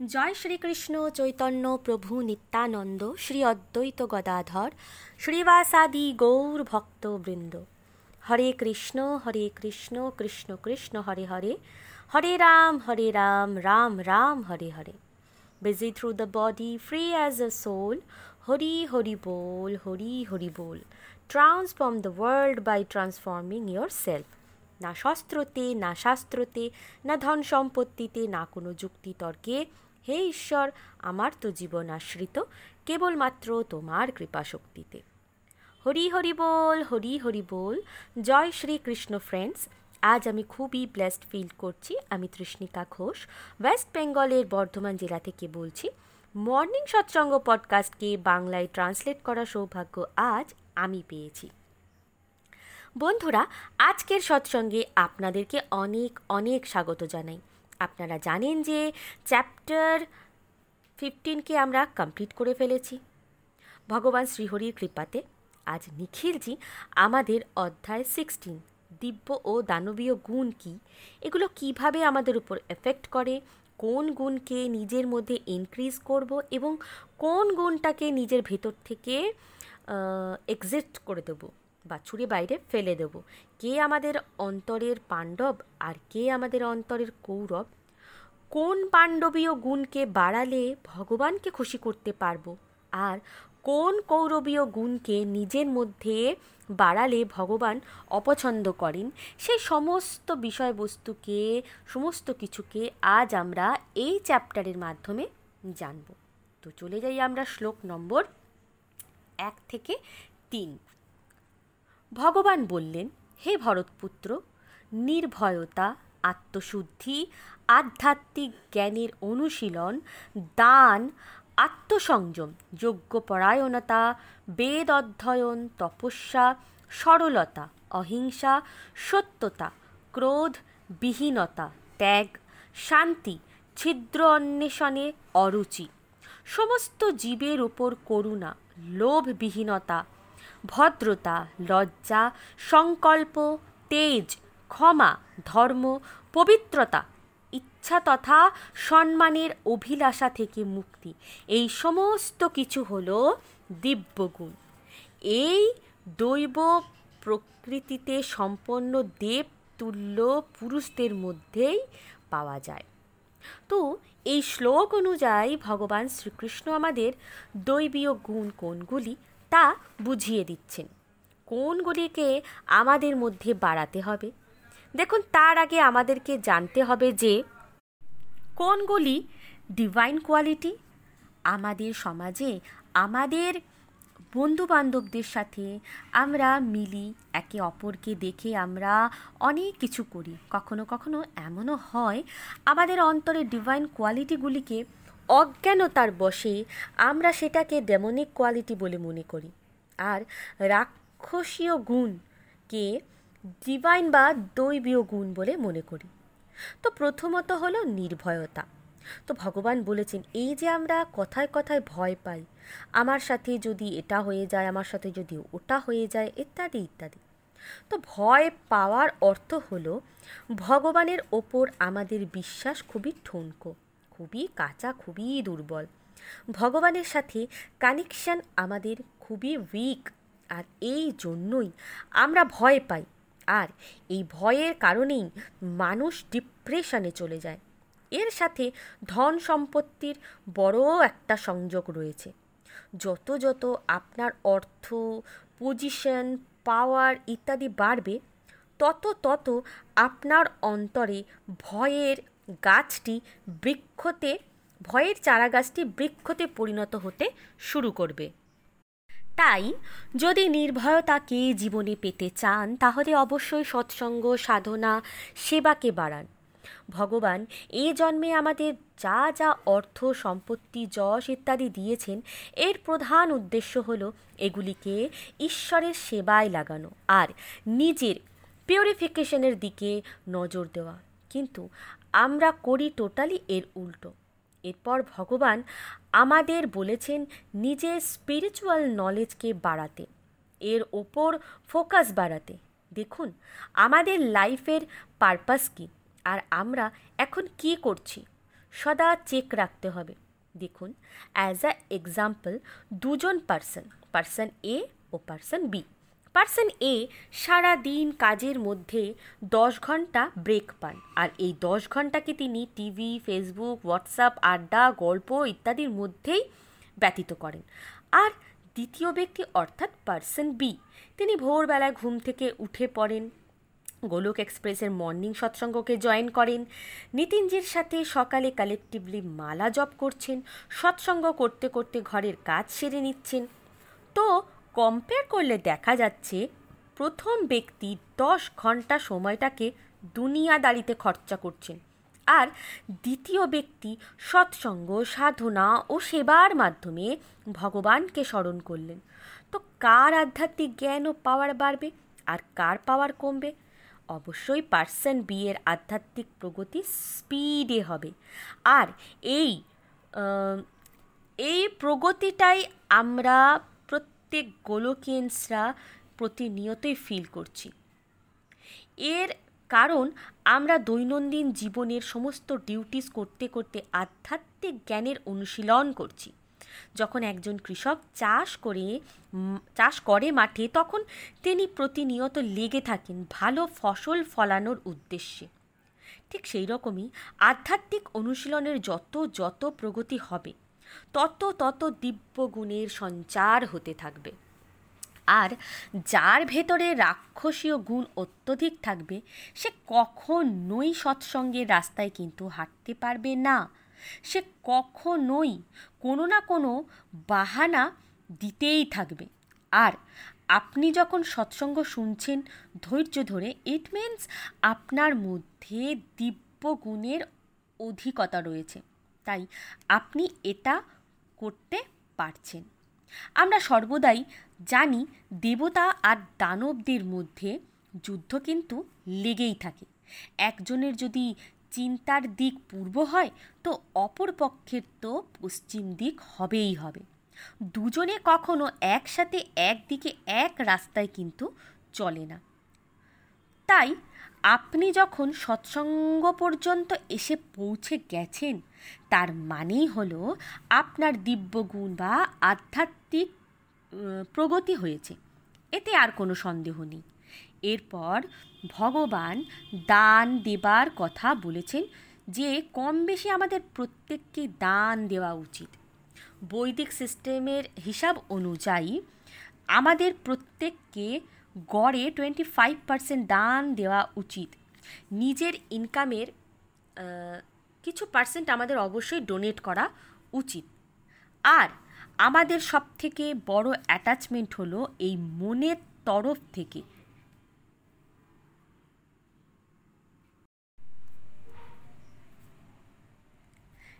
জয় শ্রীকৃষ্ণ চৈতন্য প্রভু নিত্যানন্দ, শ্রী অদ্বৈত গদাধর, শ্রীবাসাদি গৌর ভক্তবৃন্দ Hare Krishna Hare Krishna Krishna Krishna, Hare Hare. Hare Ram Hare Ram Ram Ram, Hare Hare. Busy through the body free as a soul Hari Hari ball, Hari Hari ball. Transform the world by transforming your self না শস্ত্রতে, না শাস্ত্রতে, না ধন সম্পত্তিতে, না কোনো যুক্তিতর্কে হে ঈশ্বর, আমার তো জীবন আশ্রিত, কেবলমাত্র তোমার কৃপাশক্তিতে। হরি হরি বল, হরি হরি বল। জয় শ্রীকৃষ্ণ ফ্রেন্ডস আজ আমি খুবই ব্লেসড ফিল করছি। আমি তৃষ্ণিকা ঘোষ ওয়েস্ট বেঙ্গলের বর্ধমান জেলা থেকে বলছি। মর্নিং সৎসঙ্গ পডকাস্টকে বাংলায় ট্রান্সলেট করার সৌভাগ্য আজ আমি পেয়েছি। বন্ধুরা, আজকের সৎসঙ্গে আপনাদেরকে অনেক অনেক স্বাগত জানাই। আপনারা জানেন যে চ্যাপ্টার ফিফটিনকে আমরা কমপ্লিট করে ফেলেছি। ভগবান শ্রীহরির কৃপাতে আজ নিখিলজি আমাদের অধ্যায় সিক্সটিন, দিব্য ও দানবীয় গুণ কি? এগুলো কীভাবে আমাদের উপর এফেক্ট করে? কোন গুণকে নিজের মধ্যে ইনক্রিজ করব এবং কোন গুণটাকে নিজের ভেতর থেকে এক্সিস্ট করে দেবো? বা ছুঁড়ে বাইরে ফেলে দেব। কে আমাদের অন্তরের পাণ্ডব আর কে আমাদের অন্তরের কৌরব? কোন পাণ্ডবীয় গুণকে বাড়ালে ভগবানকে খুশি করতে পারব? আর কোন কৌরবীয় গুণকে নিজের মধ্যে বাড়ালে ভগবান অপছন্দ করেন? সেই সমস্ত বিষয়বস্তুকে, সমস্ত কিছুকে আজ আমরা এই চ্যাপ্টারের মাধ্যমে জানব। তো চলে যাই আমরা শ্লোক নম্বর এক থেকে তিন। ভগবান বললেন, হে ভরতপুত্র, নির্ভয়তা, আত্মশুদ্ধি, আধ্যাত্মিক জ্ঞানের অনুশীলন, দান, আত্মসংযম যোগ্যপরায়ণতা বেদ অধ্যয়ন তপস্যা, সরলতা, অহিংসা, সত্যতা, ক্রোধ, বিহীনতা, ত্যাগ, শান্তি, ছিদ্র অন্বেষণে অরুচি। সমস্ত জীবের উপর করুণা, লোভবিহীনতা ভদ্রতা, লজ্জা, সংকল্প, তেজ, ক্ষমা, ধর্ম, পবিত্রতা, ইচ্ছা তথা সম্মানের অভিলাষা থেকে মুক্তি। এই সমস্ত কিছু হল দিব্যগুণ। এই দৈব প্রকৃতিতে সম্পন্ন দেব, তুল্য পুরুষদের মধ্যেই পাওয়া যায়। তো এই শ্লোক অনুযায়ী ভগবান শ্রীকৃষ্ণ আমাদের দৈবীয় গুণ কোনগুলি? তা বুঝিয়ে দিচ্ছেন। কোনগুলিকে আমাদের মধ্যে বাড়াতে হবে? দেখুন, তার আগে আমাদেরকে জানতে হবে যে কোনগুলি ডিভাইন কোয়ালিটি আমাদের সমাজে আমাদের বন্ধু বান্ধবদের সাথে আমরা মিলি, একে অপরকে দেখে আমরা অনেক কিছু করি। কখনো কখনো এমনও হয়, আমাদের অন্তরে ডিভাইন কোয়ালিটিগুলিকে অজ্ঞানতার বসে আমরা সেটাকে ডেমনিক কোয়ালিটি বলে মনে করি। আর রাক্ষসীয় গুণকে ডিভাইন বা দৈবীয় গুণ বলে মনে করি। তো প্রথমত হলো নির্ভয়তা। তো ভগবান বলেছেন, এই যে আমরা কথায় কথায় ভয় পাই, আমার সাথে যদি এটা হয়ে যায়, আমার সাথে যদি ওটা হয়ে যায়, ইত্যাদি ইত্যাদি। তো ভয় পাওয়ার অর্থ হলো, ভগবানের ওপর আমাদের বিশ্বাস খুবই ঠুনকো। খুবই কাঁচা, খুবই দুর্বল। ভগবানের সাথে কানেকশান আমাদের খুবই উইক আর এই জন্যই আমরা ভয় পাই। আর এই ভয়ের কারণেই মানুষ ডিপ্রেশনে চলে যায়। এর সাথে ধন সম্পত্তির বড় একটা সংযোগ রয়েছে। যত যত আপনার অর্থ পজিশন পাওয়ার ইত্যাদি বাড়বে, তত তত আপনার অন্তরে ভয়ের গাছটি বৃক্ষতে, ভয়ের চারা গাছটি বৃক্ষতে পরিণত হতে শুরু করবে। তাই, যদি নির্ভয়তাকে জীবনে পেতে চান, তাহলে অবশ্যই সৎসঙ্গ, সাধনা, সেবাকে বাড়ান। ভগবান এ জন্মে আমাদের যা যা অর্থ, সম্পত্তি, যশ ইত্যাদি দিয়েছেন, এর প্রধান উদ্দেশ্য হলো এগুলিকে ঈশ্বরের সেবায় লাগানো আর নিজের পিউরিফিকেশনের দিকে নজর দেওয়া। কিন্তু আমরা করি টোটালি এর উল্টো। এরপর ভগবান আমাদের বলেছেন নিজের স্পিরিচুয়াল নলেজকে বাড়াতে, এর ওপর ফোকাস বাড়াতে। দেখুন, আমাদের লাইফের পারপাস কী, আর আমরা এখন কি করছি, সদা চেক রাখতে হবে। দেখুন অ্যাজ আ এক্সাম্পল দুজন পার্সন পার্সন এ ও পার্সন বি পার্সন এ সারা দিন কাজের মধ্যে দশ ঘণ্টা ব্রেক পান। আর এই দশ ঘন্টাকে তিনি টিভি ফেসবুক হোয়াটসঅ্যাপ আড্ডা, গল্প ইত্যাদির মধ্যেই ব্যতীত করেন। আর দ্বিতীয় ব্যক্তি অর্থাৎ পার্সন বি তিনি ভোরবেলায় ঘুম থেকে উঠে পড়েন, গোলক এক্সপ্রেসের মর্নিং সৎসঙ্গকে জয়েন করেন, নিতিনজির সাথে সকালে কালেকটিভলি মালা জপ করছেন, সৎসঙ্গ করতে করতে ঘরের কাজ সেরে নিচ্ছেন। তো কম্পেয়ার করলে দেখা যাচ্ছে প্রথম ব্যক্তি দশ ঘণ্টা সময়টাকে দুনিয়াদারিতে খরচা করছেন। আর দ্বিতীয় ব্যক্তি সৎসঙ্গ, সাধনা ও সেবার মাধ্যমে ভগবানকে স্মরণ করলেন। তো কার আধ্যাত্মিক জ্ঞান ও পাওয়ার বাড়বে আর কার পাওয়ার কমবে? অবশ্যই পার্সন বি এর আধ্যাত্মিক প্রগতি স্পিডে হবে। আর এই এই প্রগতিটাই আমরা প্রত্যেক গোলকিয়েন্সরা প্রতিনিয়তই ফিল করছি। এর কারণ আমরা দৈনন্দিন জীবনের সমস্ত ডিউটিস করতে করতে আধ্যাত্মিক জ্ঞানের অনুশীলন করছি। যখন একজন কৃষক চাষ করে চাষ করে মাঠে, তখন তিনি প্রতিনিয়ত লেগে থাকেন ভালো ফসল ফলানোর উদ্দেশ্যে। ঠিক সেই রকমই আধ্যাত্মিক অনুশীলনের যত যত প্রগতি হবে তত তত দিব্য গুণের সঞ্চার হতে থাকবে। আর যার ভেতরে রাক্ষসীয় গুণ অত্যধিক থাকবে, সে কখনোই সৎসঙ্গের রাস্তায় কিন্তু হাঁটতে পারবে না। সে কখনোই কোনো না কোনো বাহানা দিতেই থাকবে। আর আপনি যখন সৎসঙ্গ শুনছেন ধৈর্য ধরে ইট মিনস আপনার মধ্যে দিব্য গুণের অধিকতা রয়েছে। তাই আপনি এটা করতে পারছেন। আমরা সর্বদাই জানি দেবতা আর দানবদের মধ্যে যুদ্ধ কিন্তু লেগেই থাকে। একজনের যদি চিন্তার দিক পূর্ব হয়, তো অপর পক্ষের তো পশ্চিম দিক হবেই হবে। দুজনে কখনো একসাথে একদিকে এক রাস্তায় কিন্তু চলে না। তাই আপনি যখন সৎসঙ্গ পর্যন্ত এসে পৌঁছে গেছেন, তার মানেই হলো আপনার দিব্যগুণ বা আধ্যাত্মিক প্রগতি হয়েছে। এতে আর কোনো সন্দেহ নেই। এরপর ভগবান দান দেবার কথা বলেছেন যে, কম বেশি আমাদের প্রত্যেককে দান দেওয়া উচিত। বৈদিক সিস্টেমের হিসাব অনুযায়ী আমাদের প্রত্যেককে গড়ে টোয়েন্টি ফাইভ পার্সেন্ট দান দেওয়া উচিত। নিজের ইনকামের কিছু পার্সেন্ট আমাদের অবশ্যই ডোনেট করা উচিত। আর আমাদের সব থেকে বড় অ্যাটাচমেন্ট হলো এই মনের তরফ থেকে।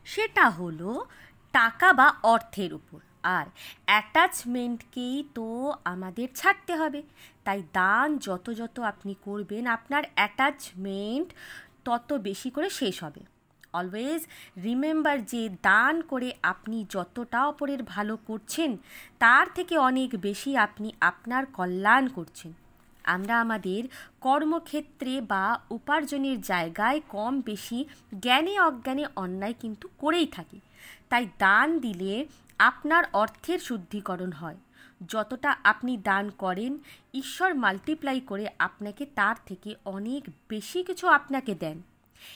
সেটা হলো টাকা বা অর্থের উপর। আর অ্যাটাচমেন্টকেই তো আমাদের ছাড়তে হবে। তাই দান যত যত আপনি করবেন, আপনার অ্যাটাচমেন্ট তত বেশি করে শেষ হবে। অলওয়েজ রিমেম্বার যে দান করে আপনি যতটা অপরের ভালো করছেন, তার থেকে অনেক বেশি আপনি আপনার কল্যাণ করছেন। আমরা আমাদের কর্মক্ষেত্রে বা উপার্জনের জায়গায় কম বেশি জ্ঞানে অজ্ঞানে অন্যায় কিন্তু করেই থাকি। তাই দান দিলে আপনার অর্থের শুদ্ধিকরণ হয়। যতটা আপনি দান করেন, ঈশ্বর মাল্টিপ্লাই করে আপনাকে তার থেকে অনেক বেশি কিছু আপনাকে দেন।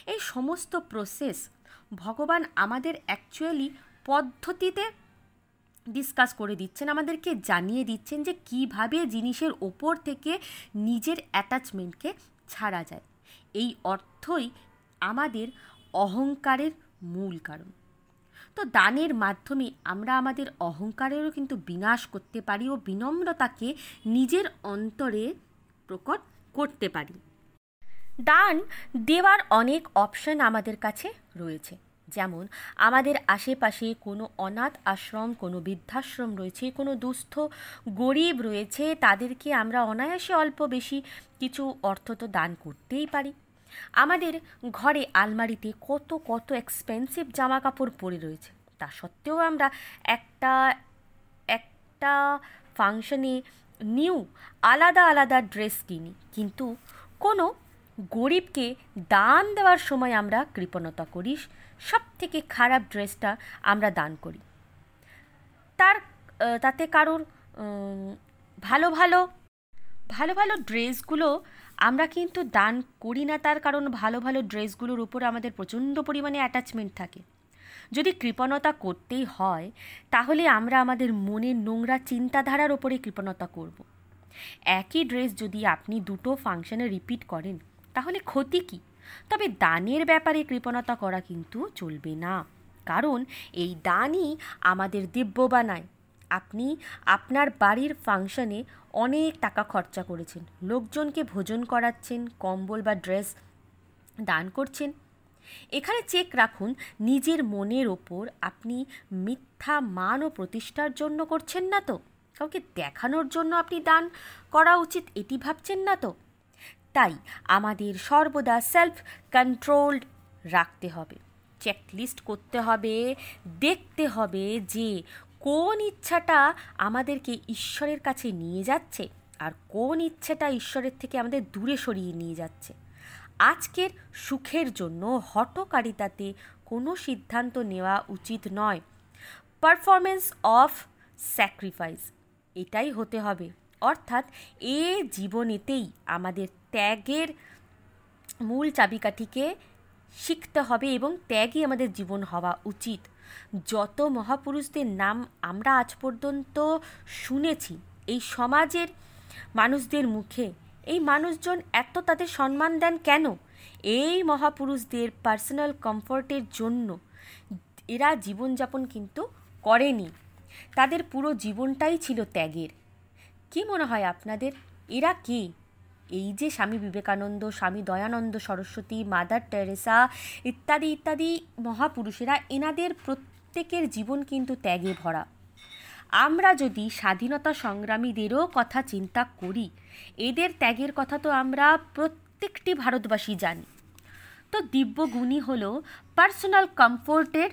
এই সমস্ত প্রসেস ভগবান আমাদের অ্যাকচুয়ালি পদ্ধতিতে ডিসকাস করে দিচ্ছেন, আমাদেরকে জানিয়ে দিচ্ছেন যে কীভাবে জিনিসের ওপর থেকে নিজের অ্যাটাচমেন্টকে ছাড়া যায়। এই অর্থই আমাদের অহংকারের মূল কারণ। তো দানের মাধ্যমে আমরা আমাদের অহংকারেরও কিন্তু বিনাশ করতে পারি ও বিনম্রতাকে নিজের অন্তরে প্রকট করতে পারি। দান দেওয়ার অনেক অপশন আমাদের কাছে রয়েছে। যেমন, আমাদের আশেপাশে কোনো অনাথ আশ্রম, কোনো বৃদ্ধাশ্রম রয়েছে, কোনো দুস্থ গরিব রয়েছে, তাদেরকে আমরা অনায়াসে অল্প বেশি কিছু অর্থ তো দান করতেই পারি। আমাদের ঘরে আলমারিতে কত কত এক্সপেন্সিভ জামা কাপড় পরে রয়েছে। তা সত্ত্বেও আমরা একটা একটা ফাংশনে নিউ আলাদা আলাদা ড্রেস কিনি। কিন্তু কোনো গরিবকে দান দেওয়ার সময় আমরা কৃপণতা করি সব থেকে খারাপ ড্রেসটা আমরা দান করি। তার, তাতে কারোর ভালো ভালো ভালো ভালো ড্রেসগুলো আমরা কিন্তু দান করি না তার কারণ ভালো ভালো ড্রেসগুলোর উপর আমাদের প্রচণ্ড পরিমাণে অ্যাটাচমেন্ট থাকে। যদি কৃপণতা করতেই হয়, তাহলে আমরা আমাদের মনের নোংরা চিন্তাধারার ওপরে কৃপণতা করব। একই ড্রেস যদি আপনি দুটো ফাংশনে রিপিট করেন, তাহলে ক্ষতি কী? তবে দানের ব্যাপারে কৃপণতা করা কিন্তু চলবে না। কারণ এই দানই আমাদের দিব্য বানায়। আপনি আপনার বাড়ির ফাংশনে অনেক টাকা খরচা করেছেন। লোকজনকে ভোজন করাচ্ছেন, কম্বল বা ড্রেস দান করছেন। এখানে চেক রাখুন, নিজের মনের ওপর আপনি মিথ্যা মান ও প্রতিষ্ঠার জন্য করছেন না তো? কাউকে দেখানোর জন্য আপনি দান করা উচিত, এটি ভাবছেন না তো? তাই আমাদের সর্বদা সেলফ কন্ট্রোলড রাখতে হবে। চেকলিস্ট করতে হবে, দেখতে হবে যে কোন ইচ্ছাটা আমাদেরকে ঈশ্বরের কাছে নিয়ে যাচ্ছে আর কোন ইচ্ছাটা ঈশ্বরের থেকে আমাদের দূরে সরিয়ে নিয়ে যাচ্ছে? আজকের সুখের জন্য হটকারিতাতে কোনো সিদ্ধান্ত নেওয়া উচিত নয়। পারফরমেন্স অফ স্যাক্রিফাইস, এটাই হতে হবে। অর্থাৎ এ জীবনেতেই আমাদের ত্যাগের মূল চাবিকাঠিকে শিখতে হবে এবং ত্যাগই আমাদের জীবন হওয়া উচিত। যত মহাপুরুষদের নাম আমরা আজ পর্যন্ত শুনেছি, এই সমাজের মানুষদের মুখে, এই মানুষজন এত তাদের সম্মান দেন কেন? এই মহাপুরুষদের পার্সোনাল কমফর্টের জন্য এরা জীবনযাপন কিন্তু করেনি। তাদের পুরো জীবনটাই ছিল ত্যাগের। কি মনে হয় আপনাদের? এরা কে? এই যে স্বামী বিবেকানন্দ, স্বামী দয়ানন্দ, সরস্বতী, মাদার টেরেসা ইত্যাদি ইত্যাদি মহাপুরুষেরা এনাদের প্রত্যেকের জীবন কিন্তু ত্যাগে ভরা। আমরা যদি স্বাধীনতা সংগ্রামীদেরও কথা চিন্তা করি, এদের ত্যাগের কথা তো আমরা প্রত্যেকটি ভারতবাসী জানি। তো দিব্যগুণী হল পার্সোনাল কমফোর্টের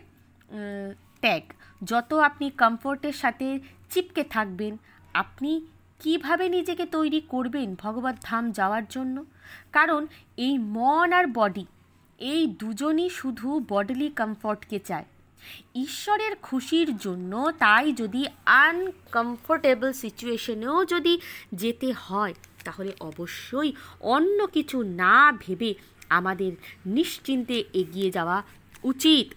ত্যাগ। যত আপনি কমফোর্টের সাথে চিপকে থাকবেন, আপনি কীভাবে নিজেকে তৈরি করবেন ভগবত ধাম যাওয়ার জন্য? কারণ এই মন আর বডি এই দুজনই শুধু বডলি কমফর্টকে চায়। ঈশ্বরের খুশির জন্য তাই যদি আনকমফোর্টেবল সিচুয়েশনেও যদি যেতে হয়, তাহলে অবশ্যই অন্য কিছু না ভেবে আমাদের নিশ্চিন্তে এগিয়ে যাওয়া উচিত।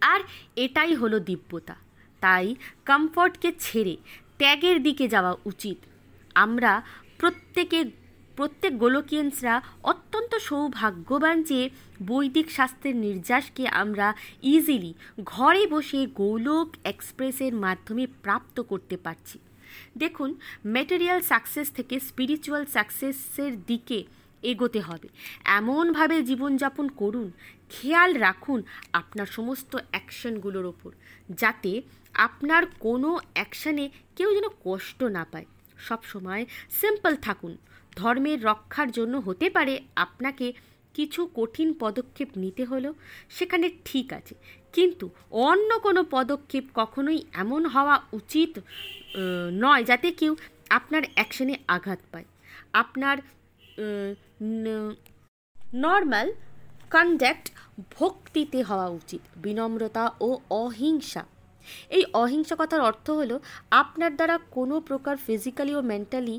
আর এটাই হলো দিব্যতা। তাই কমফর্টকে ছেড়ে ত্যাগের দিকে যাওয়া উচিত। আমরা প্রত্যেকে, প্রত্যেক গোলকিয়ান্সরা অত্যন্ত সৌভাগ্যবান যে বৈদিক শাস্ত্রের নির্যাসকে আমরা ইজিলি ঘরে বসে গোলক এক্সপ্রেসের মাধ্যমে প্রাপ্ত করতে পারছি। দেখুন ম্যাটেরিয়াল সাকসেস থেকে স্পিরিচুয়াল সাকসেসের দিকে এগোতে হবে। এমনভাবে জীবনযাপন করুন, খেয়াল রাখুন আপনার সমস্ত অ্যাকশনগুলোর ওপর, যাতে আপনার কোনো অ্যাকশানে কেউ যেন কষ্ট না পায়। সব সময় সিম্পল থাকুন। ধর্মের রক্ষার জন্য হতে পারে আপনাকে কিছু কঠিন পদক্ষেপ নিতে হলো সেখানে ঠিক আছে। কিন্তু অন্য কোনো পদক্ষেপ কখনোই এমন হওয়া উচিত নয় যাতে কেউ আপনার অ্যাকশনে আঘাত পায়। আপনার নর্মাল কন্ডাক্ট ভক্তিতে হওয়া উচিত। বিনম্রতা ও অহিংসা। এই অহিংসা কথার অর্থ হলো আপনার দ্বারা কোনো প্রকার ফিজিক্যালি ও মেন্টালি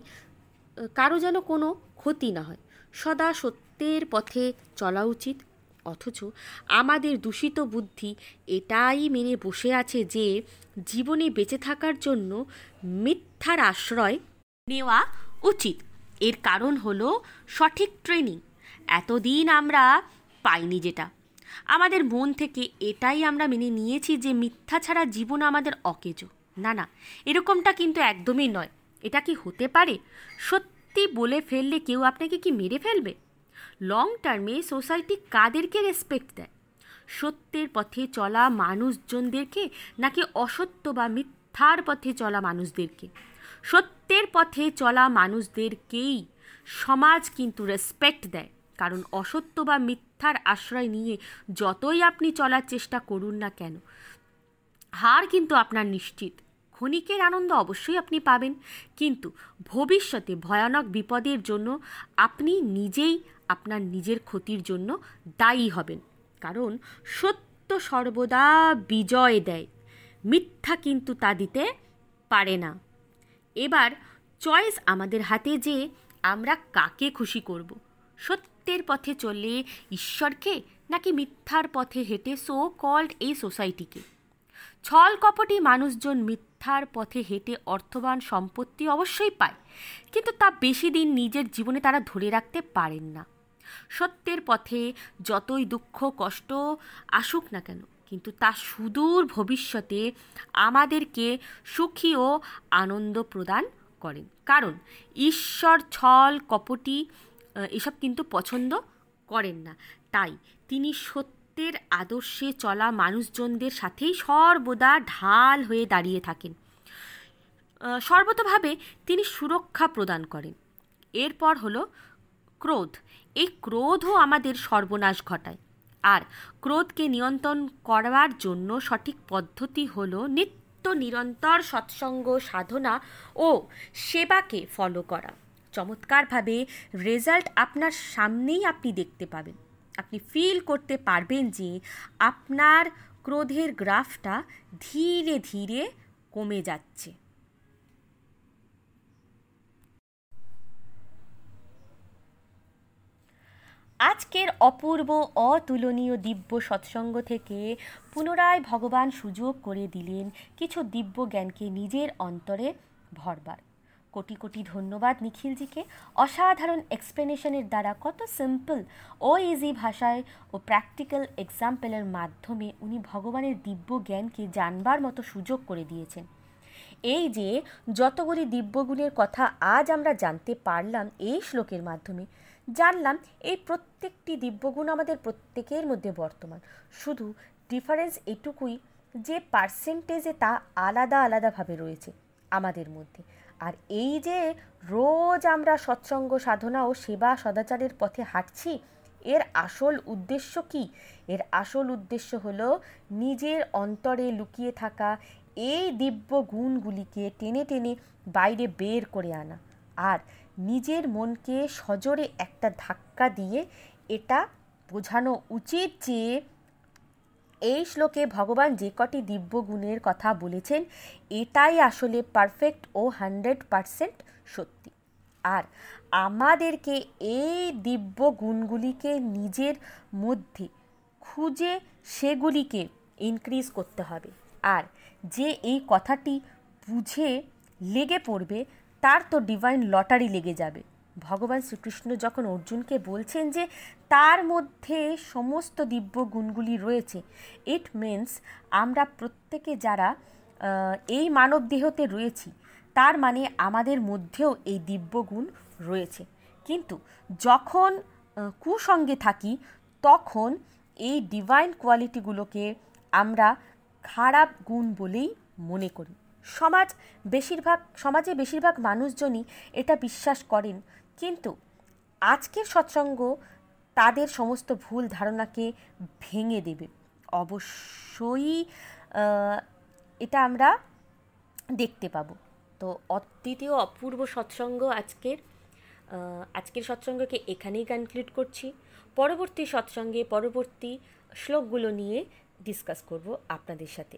কারও যেন কোনো ক্ষতি না হয়। সদা সত্যের পথে চলা উচিত, অথচ আমাদের দূষিত বুদ্ধি এটাই মেনে বসে আছে যে জীবনে বেঁচে থাকার জন্য মিথ্যার আশ্রয় নেওয়া উচিত। এর কারণ হলো সঠিক ট্রেনিং এতদিন আমরা পাইনি যেটা। আমাদের মন থেকে এটাই আমরা মেনে নিয়েছি যে মিথ্যা ছাড়া জীবন আমাদের অকেজো। না না, এরকমটা কিন্তু একদমই নয়। এটা কি হতে পারে? সত্যি বলে ফেললে কেউ আপনাকে কি মেরে ফেলবে? লং টার্মে সোসাইটি কাদেরকে রেসপেক্ট দেয়? সত্যের পথে চলা মানুষজনদেরকে নাকি অসত্য বা মিথ্যার পথে চলা মানুষদেরকে? সত্যের পথে চলা মানুষদেরকেই সমাজ কিন্তু রেসপেক্ট দেয়। কারণ অসত্য বা মিথ্যার আশ্রয় নিয়ে যতই আপনি চলার চেষ্টা করুন না কেন, হার কিন্তু আপনার নিশ্চিত। ক্ষণিকের আনন্দ অবশ্যই আপনি পাবেন, কিন্তু ভবিষ্যতে ভয়ানক বিপদের জন্য আপনি নিজেই আপনার নিজের ক্ষতির জন্য দায়ী হবেন। কারণ সত্য সর্বদা বিজয় দেয়, মিথ্যা কিন্তু তা দিতে পারে না। এবার চয়েস আমাদের হাতে যে আমরা কাকে খুশি করব সত্যের পথে চলে ঈশ্বরকে নাকি মিথ্যার পথে হেঁটে সো কল্ড এই সোসাইটিকে ছল কপটি মানুষজন মিথ্যার পথে হেঁটে অর্থবান সম্পত্তি অবশ্যই পায়, কিন্তু তা বেশি দিন নিজের জীবনে তারা ধরে রাখতে পারেন না। সত্যের পথে যতই দুঃখ, কষ্ট আসুক না কেন, কিন্তু তা সুদূর ভবিষ্যতে আমাদেরকে সুখী ও আনন্দ প্রদান করেন। কারণ ঈশ্বর ছল কপটি এসব কিন্তু পছন্দ করেন না। তাই তিনি সত্যের আদর্শে চলা মানুষজনদের সাথেই সর্বদা ঢাল হয়ে দাঁড়িয়ে থাকেন। সর্বতভাবে তিনি সুরক্ষা প্রদান করেন। এরপর হলো ক্রোধ। এই ক্রোধও আমাদের সর্বনাশ ঘটায়। আর ক্রোধকে নিয়ন্ত্রণ করবার জন্য সঠিক পদ্ধতি হলো নিত্য নিরন্তর সৎসঙ্গ সাধনা ও সেবাকে ফলো করা। চমৎকারভাবে রেজাল্ট আপনার সামনেই আপনি দেখতে পাবেন। আপনি ফিল করতে পারবেন যে আপনার ক্রোধের গ্রাফটা ধীরে ধীরে কমে যাচ্ছে। আজকের অপূর্ব, অতুলনীয় দিব্য সৎসঙ্গ থেকে পুনরায় ভগবান সুযোগ করে দিলেন কিছু দিব্য জ্ঞানকে নিজের অন্তরে ভরবার। কোটি কোটি ধন্যবাদ নিখিলজিকে। অসাধারণ এক্সপ্লেনেশনের দ্বারা কত সিম্পল ও ইজি ভাষায় ও প্র্যাকটিক্যাল এক্সাম্পলের মাধ্যমে উনি ভগবানের দিব্য জ্ঞানকে জানবার মতো সুযোগ করে দিয়েছেন। এই যে যতগুলি দিব্যগুণের কথা আজ আমরা জানতে পারলাম এই শ্লোকের মাধ্যমে, জানলাম এই প্রত্যেকটি দিব্যগুণ আমাদের প্রত্যেকের মধ্যে বর্তমান। শুধু ডিফারেন্স এটুকুই যে পার্সেন্টেজে তা আলাদা আলাদাভাবে রয়েছে আমাদের মধ্যে। আর এই যে রোজ আমরা সৎসঙ্গ সাধনা ও সেবা সদাচারের পথে হাঁটছি, এর আসল উদ্দেশ্য কি? এর আসল উদ্দেশ্য হলো নিজের অন্তরে লুকিয়ে থাকা এই দিব্য গুণগুলিকে টেনে টেনে বাইরে বের করে আনা আর নিজের মনকে সজোরে একটা ধাক্কা দিয়ে এটা বোঝানো উচিত যে এই শ্লোকে ভগবান যে কটি দিব্য গুণের কথা বলেছেন, এটাই আসলে পারফেক্ট ও হান্ড্রেড পারসেন্ট সত্যি। আর আমাদেরকে এই দিব্য গুণগুলিকে নিজের মধ্যে খুঁজে সেগুলিকে ইনক্রিজ করতে হবে। আর যে এই কথাটি বুঝে লেগে পড়বে, তার তো ডিভাইন লটারি লেগে যাবে। ভগবান শ্রীকৃষ্ণ যখন অর্জুনকে বলছেন যে তার মধ্যে সমস্ত দিব্য গুণগুলি রয়েছে ইট মিনস আমরা প্রত্যেকে যারা এই মানব দেহতে রয়েছি, তার মানে আমাদের মধ্যেও এই দিব্য গুণ রয়েছে। কিন্তু যখন কুসঙ্গে থাকি, তখন এই ডিভাইন কোয়ালিটিগুলোকে আমরা খারাপ গুণ বলেই মনে করি। সমাজ বেশিরভাগ, সমাজে বেশিরভাগ মানুষজনই এটা বিশ্বাস করেন কিন্তু আজকের সৎসঙ্গ তাদের সমস্ত ভুল ধারণাকে ভেঙে দেবে। অবশ্যই এটা আমরা দেখতে পাবো। তো অদ্বিতীয় অপূর্ব সৎসঙ্গ আজকের আজকের সৎসঙ্গকে এখানেই কনক্লুড করছি। পরবর্তী সৎসঙ্গে পরবর্তী শ্লোকগুলো নিয়ে ডিসকাস করব আপনাদের সাথে।